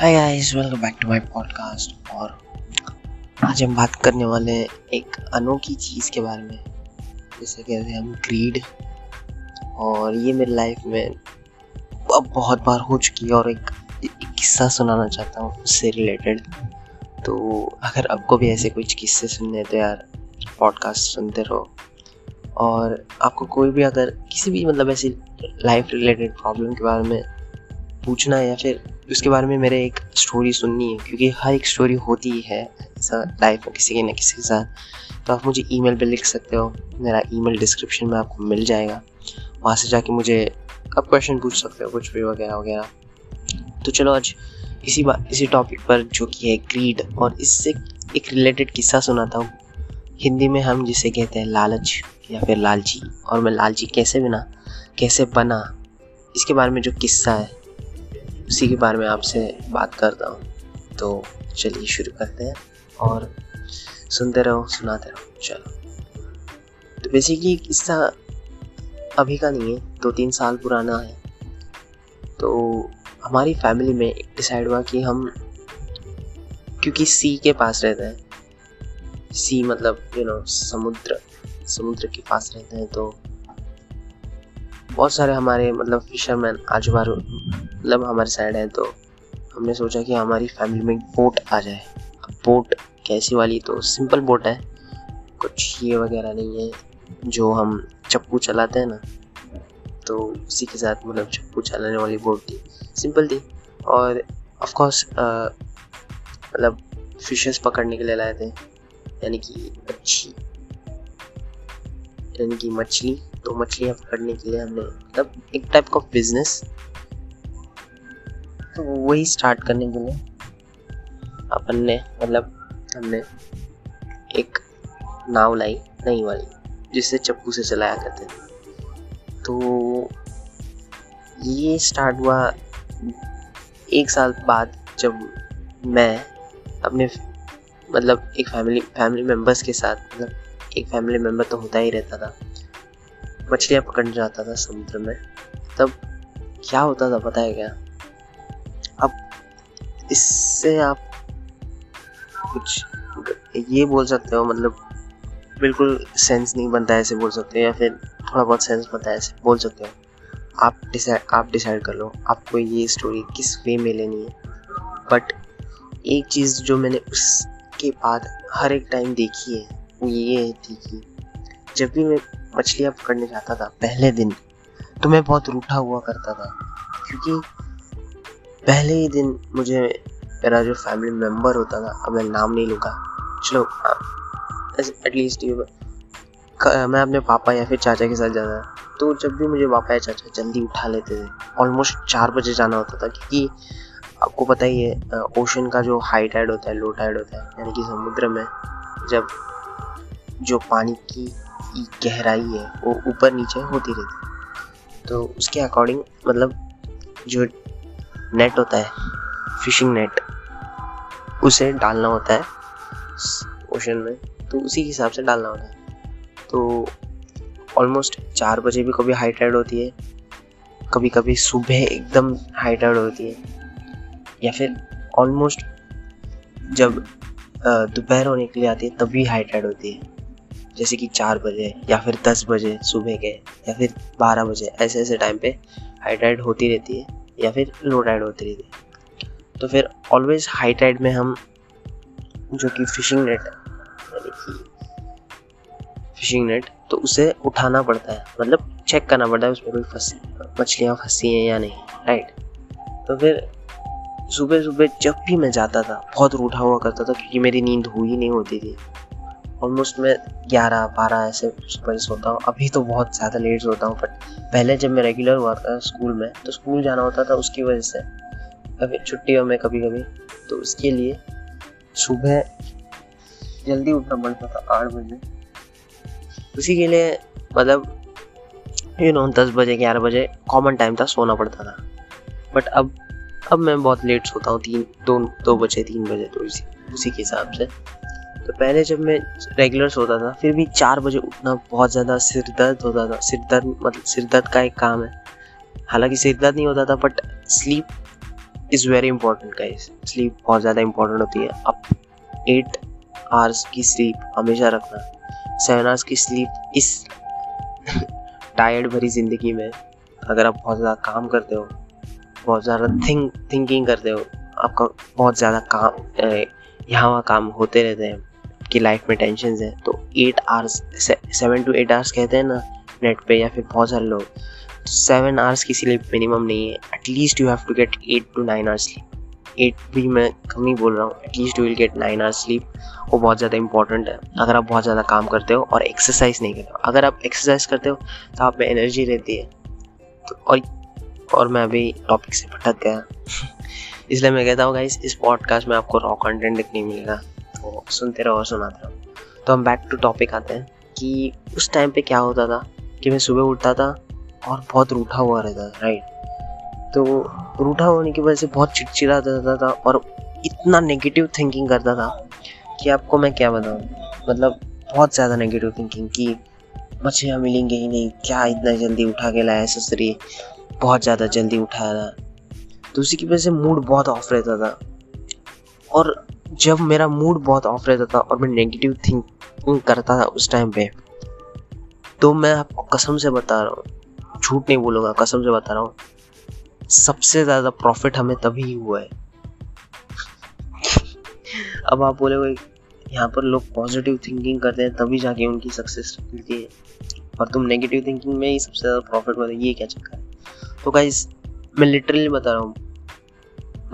Hi guys welcome back to my podcast और आज हम बात करने वाले हैं एक अनोखी चीज़ के बारे में जैसे कहते हैं हम ग्रीड और ये मेरी लाइफ में अब बहुत बार हो चुकी है और एक, एक किस्सा सुनाना चाहता हूँ उससे रिलेटेड तो अगर आपको भी ऐसे कुछ किस्से सुनने तो यार पॉडकास्ट सुनते रहो. और आपको कोई भी अगर किसी भी मतलब ऐसी लाइफ रिलेटेड प्रॉब्लम के बारे में पूछना है या फिर उसके बारे में मेरे एक स्टोरी सुननी है, क्योंकि हर एक स्टोरी होती ही है ऐसा लाइफ में किसी के ना किसी के साथ। तो आप मुझे ईमेल पे लिख सकते हो, मेरा ईमेल डिस्क्रिप्शन में आपको मिल जाएगा। वहाँ से जाके मुझे आप क्वेश्चन पूछ सकते हो, कुछ भी वगैरह वगैरह। तो चलो आज इसी बात इसी टॉपिक पर जो कि है ग्रीड और इससे एक रिलेटेड किस्सा सुनाता हूँ। हिंदी में हम जिसे कहते हैं लालच या फिर लालची, और मैं लालची कैसे बिना, कैसे बना, इसके बारे में जो किस्सा है उसी के बारे में आपसे बात करता हूँ। तो चलिए शुरू करते हैं और सुनते रहो, सुनाते रहो। चलो। तो बेसिकली किस्सा अभी का नहीं है दो तीन साल पुराना है। तो हमारी फैमिली में डिसाइड हुआ कि हम, क्योंकि सी के पास रहते हैं। सी मतलब यू नो समुद्र समुद्र के पास रहते हैं तो बहुत सारे हमारे मतलब फिशरमैन आजू बाजू मतलब हमारे साइड है तो हमने सोचा कि हमारी फैमिली में बोट आ जाए। बोट कैसी वाली? तो सिंपल बोट है। कुछ ये वगैरह नहीं है, जो हम चप्पू चलाते हैं ना तो उसी के साथ मतलब चप्पू चलाने वाली बोट थी। सिंपल थी। और ऑफ़ कोर्स मतलब फिशेस पकड़ने के लिए लाए थे, यानी कि अच्छी यानी कि मछली। तो मछलियाँ पकड़ने के लिए हमने मतलब एक टाइप का बिज़नेस तो वही स्टार्ट करने के लिए अपन ने मतलब हमने एक नाव लाई, नई वाली जिससे चप्पू से चलाया करते थे। तो ये स्टार्ट हुआ एक साल बाद जब मैं अपने मतलब एक फैमिली फैमिली मेंबर्स के साथ मतलब एक फैमिली मेंबर तो होता ही रहता था। मछलियाँ पकड़ने जाता था समुद्र में। तब क्या होता था पता है क्या? अब इससे आप कुछ ये बोल सकते हो मतलब बिल्कुल सेंस नहीं बनता है ऐसे बोल सकते हो, या फिर थोड़ा बहुत सेंस बनता है ऐसे बोल सकते हो। आप डिसाइड आप डिसाइड कर लो, आपको ये स्टोरी किस वे में लेनी है। बट एक चीज़ जो मैंने उसके बाद हर एक टाइम देखी है, वो ये थी कि जब भी मैं मछलियाँ पकड़ने जाता था, पहले दिन। तो मैं बहुत रूठा हुआ करता था, क्योंकि पहले ही दिन मुझे मेरा जो फैमिली मेंबर होता था, अब मैं नाम नहीं लूँगा। चलो एटलीस्ट मैं अपने पापा या फिर चाचा के साथ जाता था। तो जब भी मुझे पापा या चाचा जल्दी उठा लेते थे ऑलमोस्ट चार बजे जाना होता था, क्योंकि आपको पता ही है ओशन का जो हाई टाइड होता है लो टाइड होता है, यानी कि समुद्र में जब जो पानी की गहराई है, वो ऊपर नीचे होती रहती तो उसके अकॉर्डिंग मतलब जो नेट होता है फिशिंग नेट उसे डालना होता है ओशन में तो उसी के हिसाब से डालना होता है। तो ऑलमोस्ट चार बजे भी कभी हाई टाइड होती है कभी कभी सुबह एकदम हाई टाइड होती है, या फिर ऑलमोस्ट जब दोपहर होने के लिए आती है, तभी हाई टाइड होती है। जैसे कि चार बजे या फिर दस बजे सुबह के या फिर बारह बजे, ऐसे ऐसे टाइम पे हाई टाइड होती रहती है या फिर लो टाइड होती रहती है। तो फिर ऑलवेज हाई टाइड में हम जो कि फिशिंग नेट यानी कि फिशिंग नेट तो उसे उठाना पड़ता है। मतलब चेक करना पड़ता है उसमें कोई फंस, मछलियाँ फंसी हैं या नहीं राइट तो फिर सुबह सुबह जब भी मैं जाता था, बहुत रूठा हुआ करता था क्योंकि मेरी नींद हुई नहीं होती थी। ऑलमोस्ट मैं ग्यारह, बारह ऐसे बजे सोता हूँ। अभी तो बहुत ज़्यादा लेट सोता हूँ बट पहले जब मैं रेगुलर हुआ था स्कूल में तो स्कूल जाना होता था उसकी वजह से। कभी छुट्टियों में कभी कभी तो उसके लिए सुबह जल्दी उठना पड़ता था आठ बजे। उसी के लिए मतलब यू नो दस बजे, ग्यारह बजे कॉमन टाइम था, सोना पड़ता था। बट अब अब मैं बहुत लेट सोता हूँ, तीन, दो दो बजे, तीन बजे तो इसी, उसी के हिसाब से। तो पहले जब मैं रेगुलर सोता था, फिर भी चार बजे उठना बहुत ज़्यादा सिर दर्द होता था। सिर दर्द मतलब सिर दर्द का एक काम है। हालाँकि सिर दर्द नहीं होता था but sleep is very important guys sleep बहुत ज़्यादा इंपॉर्टेंट होती है। अब एट आवर्स की स्लीप हमेशा रखना। सेवन आवर्स की स्लीप इस टायर्ड भरी ज़िंदगी में अगर आप बहुत ज़्यादा काम करते हो, बहुत ज़्यादा थिंक थिंकिंग करते हो, आपका बहुत ज़्यादा काम यहाँ वहाँ काम होते रहते हैं। आपकी लाइफ में टेंशन है तो eight hours seven to eight hours कहते हैं ना नेट पे या फिर बहुत सारे लोग सेवन आवर्स की स्लीप मिनिमम नहीं है at least you have to get eight to nine hours sleep eight भी मैं कम ही बोल रहा हूँ at least you will get nine hours sleep वो बहुत ज़्यादा इंपॉर्टेंट है, अगर आप बहुत ज़्यादा काम करते हो और एक्सरसाइज नहीं करते हो। अगर आप एक्सरसाइज करते हो तो आप में एनर्जी रहती है। तो और और मैं अभी टॉपिक से भटक गया। इसलिए मैं कहता हूँ गाइस इस पॉडकास्ट में आपको रॉ कंटेंट नहीं मिलेगा। सुनते रहो और सुनाते रहो। तो हम बैक टू टॉपिक आते हैं कि उस टाइम पे क्या होता था कि मैं सुबह उठता था और बहुत रूठा हुआ रहता था राइट तो रूठा होने की वजह से बहुत चिड़चिड़ा रहता था और इतना नेगेटिव थिंकिंग करता था कि आपको मैं क्या बताऊँ? मतलब बहुत ज़्यादा नेगेटिव थिंकिंग कि मछलियाँ मिलेंगे ही नहीं, क्या इतना जल्दी उठा के लाया ससुरी? बहुत ज़्यादा जल्दी उठाया था। तो उसी की वजह से मूड बहुत ऑफ़ रहता था। और जब मेरा मूड बहुत ऑफ़ रहता था और मैं नेगेटिव थिंकिंग करता था उस टाइम पे तो मैं आपको कसम से बता रहा हूँ, झूठ नहीं बोलूँगा, कसम से बता रहा हूँ, सबसे ज़्यादा प्रॉफिट हमें तभी हुआ है। अब आप बोले यहाँ पर लोग पॉजिटिव थिंकिंग करते हैं, तभी जाके उनकी सक्सेस मिलती है। और तुम नेगेटिव थिंकिंग में ही सबसे ज़्यादा प्रॉफिट है, ये क्या चक्कर है? तो गाइज़ मैं लिटरली बता रहा हूँ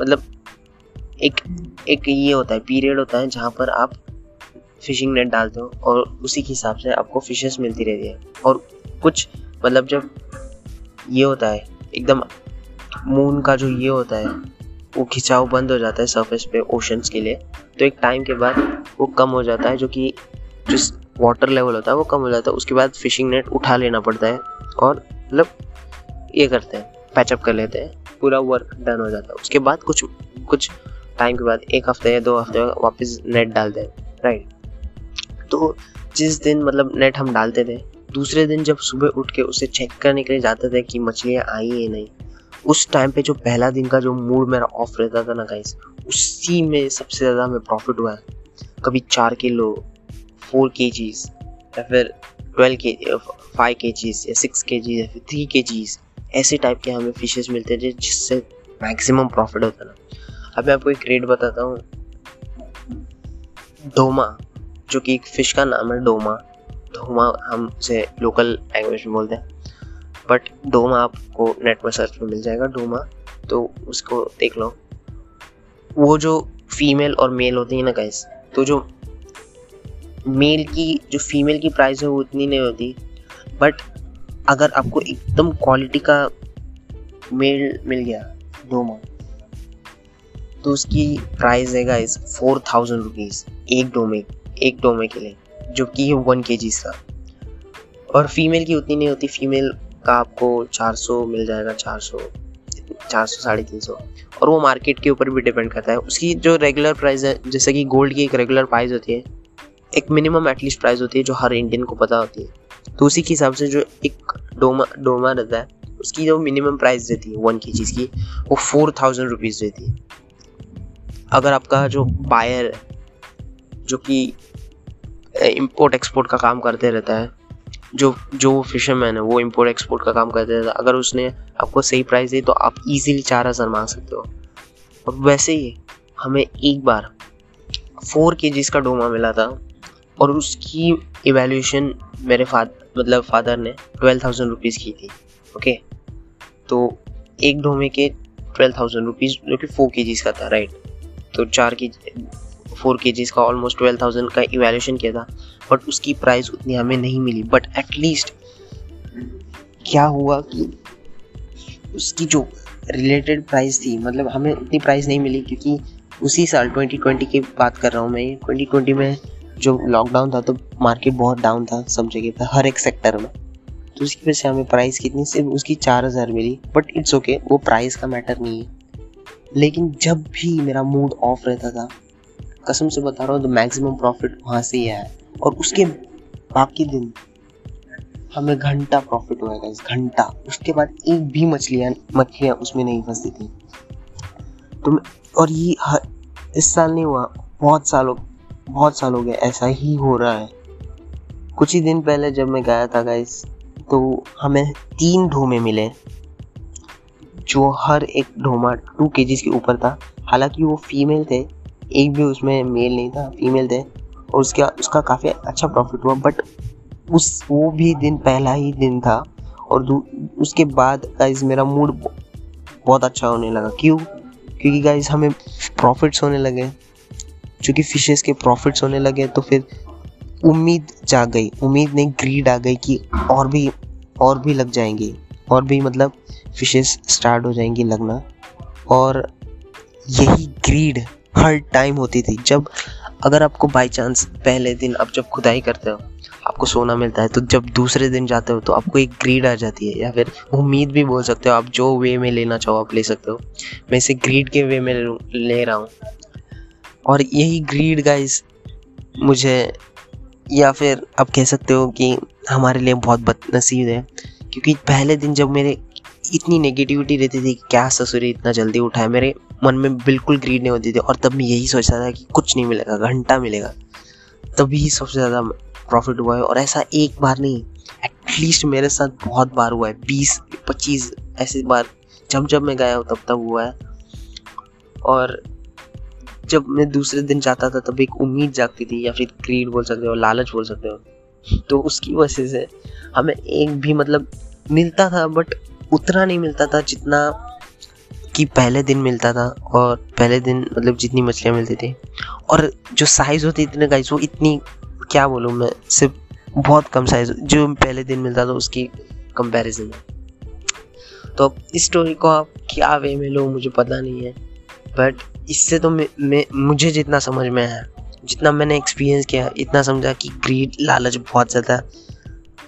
मतलब एक एक ये होता है पीरियड होता है जहाँ पर आप फिशिंग नेट डालते हो और उसी के हिसाब से आपको फिशेस मिलती रहती है। और कुछ मतलब जब ये होता है, एकदम मून का जो ये होता है, वो खिंचाव बंद हो जाता है सरफेस पे ओशंस के लिए। तो एक टाइम के बाद वो कम हो जाता है जो कि जिस वाटर लेवल होता है वो कम हो जाता है, उसके बाद फिशिंग नेट उठा लेना पड़ता है और मतलब ये करते हैं पैचअप कर लेते हैं, पूरा वर्क डन हो जाता है। उसके बाद कुछ कुछ टाइम के बाद एक हफ़्ते या दो हफ़्ते वापस नेट डालते हैं राइट तो जिस दिन मतलब नेट हम डालते थे, दूसरे दिन जब सुबह उठ के उसे चेक करने के लिए जाते थे कि मछलियाँ आई है नहीं, उस टाइम पे जो पहला दिन का जो मूड मेरा ऑफ़ रहता था ना गाइस उसी में सबसे ज़्यादा हमें प्रॉफिट हुआ। है कभी चार किलो फोर के जीज या फिर ट्वेल्व के फाइव के जीज या सिक्स के जीज या फिर थ्री के जीज ऐसे टाइप के हमें फिशेस मिलते थे जिससे मैक्सिमम प्रॉफिट होता ना अब मैं आपको एक रेट बताता हूँ। डोमा जो कि एक फ़िश का नाम है डोमा डोमा हम उसे लोकल लैंग्वेज में बोलते हैं। बट डोमा आपको नेट पर सर्च में मिल जाएगा डोमा तो उसको देख लो। वो जो फीमेल और मेल होती है ना गाइस तो जो मेल की, जो फीमेल की प्राइस है, वो उतनी नहीं होती। बट अगर आपको एकदम क्वालिटी का मेल मिल गया डोमा तो उसकी प्राइस है गाइस फोर थाउज़ेंड रुपीज़ एक डोमे एक डोमे के लिए, जो कि है वन के जी का। और फीमेल की उतनी नहीं होती फीमेल का आपको 400 मिल जाएगा 400 400 साढ़े तीन सौ। और वो मार्केट के ऊपर भी डिपेंड करता है। उसकी जो रेगुलर प्राइस है, जैसे कि गोल्ड की एक रेगुलर प्राइस होती है, एक मिनिमम एटलीस्ट प्राइस होती है, जो हर इंडियन को पता होती है। तो उसी के हिसाब से जो एक डोमा डोमा रहता है, उसकी जो मिनिमम प्राइस रहती है वन के चीज़ की, वो फोर थाउज़ेंड रुपीज़ रहती है। अगर आपका जो बायर जो कि इम्पोर्ट एक्सपोर्ट का काम करते रहता है, जो जो फिशरमैन है, वो इम्पोर्ट एक्सपोर्ट का काम करते रहता है, अगर उसने आपको सही प्राइस दी तो आप इजीली चार हज़ार मांग सकते हो। और वैसे ही, हमें एक बार फोर के का डोमा मिला था, और उसकी इवेल्यूशन मेरे फादर मतलब फादर ने ट्वेल्व थाउज़ेंड रुपीज़ की थी ओके तो एक डोमे के ट्वेल्व थाउज़ेंड रुपीज़ जो कि फोर के का था राइट तो चार के फोर के का ऑलमोस्ट ट्वेल्व थाउज़ेंड का इवेल्यूशन किया था बट उसकी प्राइस उतनी हमें नहीं मिली। बट एटलीस्ट क्या हुआ कि उसकी जो रिलेटेड प्राइस थी मतलब हमें उतनी प्राइस नहीं मिली, क्योंकि उसी साल 2020 की बात कर रहा हूँ मैं 2020 में जो लॉकडाउन था तो मार्केट बहुत डाउन था सब जगह था हर एक सेक्टर में। तो उसकी वजह से हमें प्राइस कितनी, सिर्फ़ उसकी चार हज़ार मिली बट इट्स ओके वो प्राइस का मैटर नहीं है। लेकिन जब भी मेरा मूड ऑफ़ रहता था, कसम से बता रहा हूँ तो मैक्सिमम प्रॉफिट वहाँ से ही आया और उसके बाकी दिन हमें घंटा प्रॉफिट हुआ इस घंटा। उसके बाद एक भी मछलियाँ मछलियाँ उसमें नहीं फंसती थी। तो और ये हर इस साल नहीं हुआ, बहुत सालों, बहुत साल हो गए, ऐसा ही हो रहा है। कुछ ही दिन पहले जब मैं गया था गाइस तो हमें तीन ढोमे मिले। जो हर एक ढोमा टू के के ऊपर था। हालाँकि वो फीमेल थे, एक भी उसमें मेल नहीं था फीमेल थे, और उसका उसका काफ़ी अच्छा प्रॉफिट हुआ बट उस, वो भी दिन पहला ही दिन था, और उसके बाद गाइज़ मेरा मूड बहुत अच्छा होने लगा। क्यों? क्योंकि गाइज़ हमें प्रॉफिट्स होने लगे। क्योंकि फिशेस के प्रॉफिट्स होने लगे तो फिर उम्मीद जाग गई। उम्मीद नहीं ग्रीड आ गई कि और भी और भी लग जाएँगी। और भी मतलब फिशेस स्टार्ट हो जाएँगी लगना। और यही ग्रीड हर टाइम होती थी। जब अगर आपको बाई चांस पहले दिन आप जब खुदाई करते हो, आपको सोना मिलता है तो जब दूसरे दिन जाते हो तो आपको एक ग्रीड आ जाती है। या फिर उम्मीद भी बोल सकते हो आप, जो वे में लेना चाहो आप ले सकते हो। मैं इसे ग्रीड के वे में ले रहा हूँ और यही ग्रीड गाइस मुझे या फिर आप कह सकते हो कि हमारे लिए बहुत बदनसीब है। क्योंकि पहले दिन जब मेरे इतनी नेगेटिविटी रहती थी कि क्या ससुरी इतना जल्दी उठाए, मेरे मन में बिल्कुल ग्रीड नहीं होती थी और तब मैं यही सोचता था कि कुछ नहीं मिलेगा, घंटा मिलेगा। तभी सबसे ज़्यादा प्रॉफिट हुआ है और ऐसा एक बार नहीं एटलीस्ट मेरे साथ बहुत बार हुआ है, बीस, पच्चीस ऐसी बार, जब जब मैं गया हूँ तब तब हुआ है। और जब मैं दूसरे दिन जाता था तब एक उम्मीद जागती थी या फिर क्रीड बोल सकते हो, लालच बोल सकते हो। तो उसकी वजह से हमें एक भी मतलब मिलता था बट उतना नहीं मिलता था जितना कि पहले दिन मिलता था और पहले दिन मतलब जितनी मछलियाँ मिलती थी। और जो साइज़ होती इतने गाइस वो इतनी क्या बोलूँ मैं सिर्फ़ बहुत कम साइज़ जो पहले दिन मिलता था उसकी कंपैरिजन में तो इस स्टोरी को आप क्या वे में लो मुझे पता नहीं है। बट इससे तो मैं, मुझे जितना समझ में आया जितना मैंने एक्सपीरियंस किया इतना समझा कि ग्रीड लालच बहुत ज़्यादा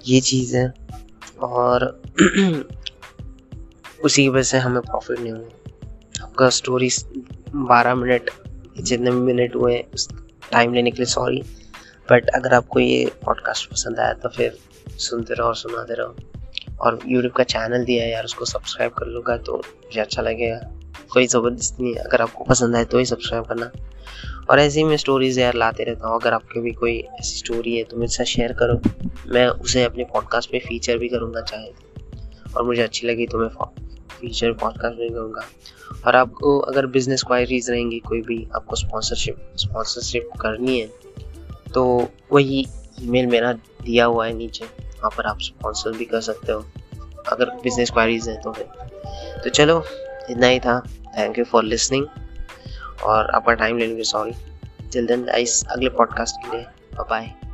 ये चीज़ है। और उसी की वजह से हमें प्रॉफिट नहीं हुआ। आपका स्टोरी बारह मिनट जितने भी मिनट हुए, उस टाइम लेने के लिए सॉरी बट अगर आपको ये पॉडकास्ट पसंद आया तो फिर सुनते रहो और सुनाते रहो। और यूट्यूब का चैनल दिया है यार, उसको सब्सक्राइब कर लूँगा तो मुझे अच्छा लगेगा। कोई ज़बरदस्त नहीं अगर आपको पसंद आए तो ही सब्सक्राइब करना। और ऐसे ही मैं स्टोरीज़ यार लाते रहता हूँ। अगर आपके भी कोई ऐसी स्टोरी है तो मेरे साथ शेयर करो। मैं उसे अपने पॉडकास्ट में फीचर भी करूँगा चाहे और मुझे अच्छी लगी तो मैं फीचर पॉडकास्ट में करूँगा। और आपको अगर बिज़नेस क्वायरीज रहेंगी, कोई भी आपको स्पॉन्सरशिप स्पॉन्सरशिप करनी है तो वही ईमेल मेरा दिया हुआ है नीचे। वहाँ पर आप स्पॉन्सर भी कर सकते हो। अगर बिज़नेस क्वायरीज है तो फिर। तो चलो, इतना ही था। थैंक यू फॉर लिसनिंग और आपका टाइम लेने के सॉरी जल्द आइस अगले पॉडकास्ट के लिए बाय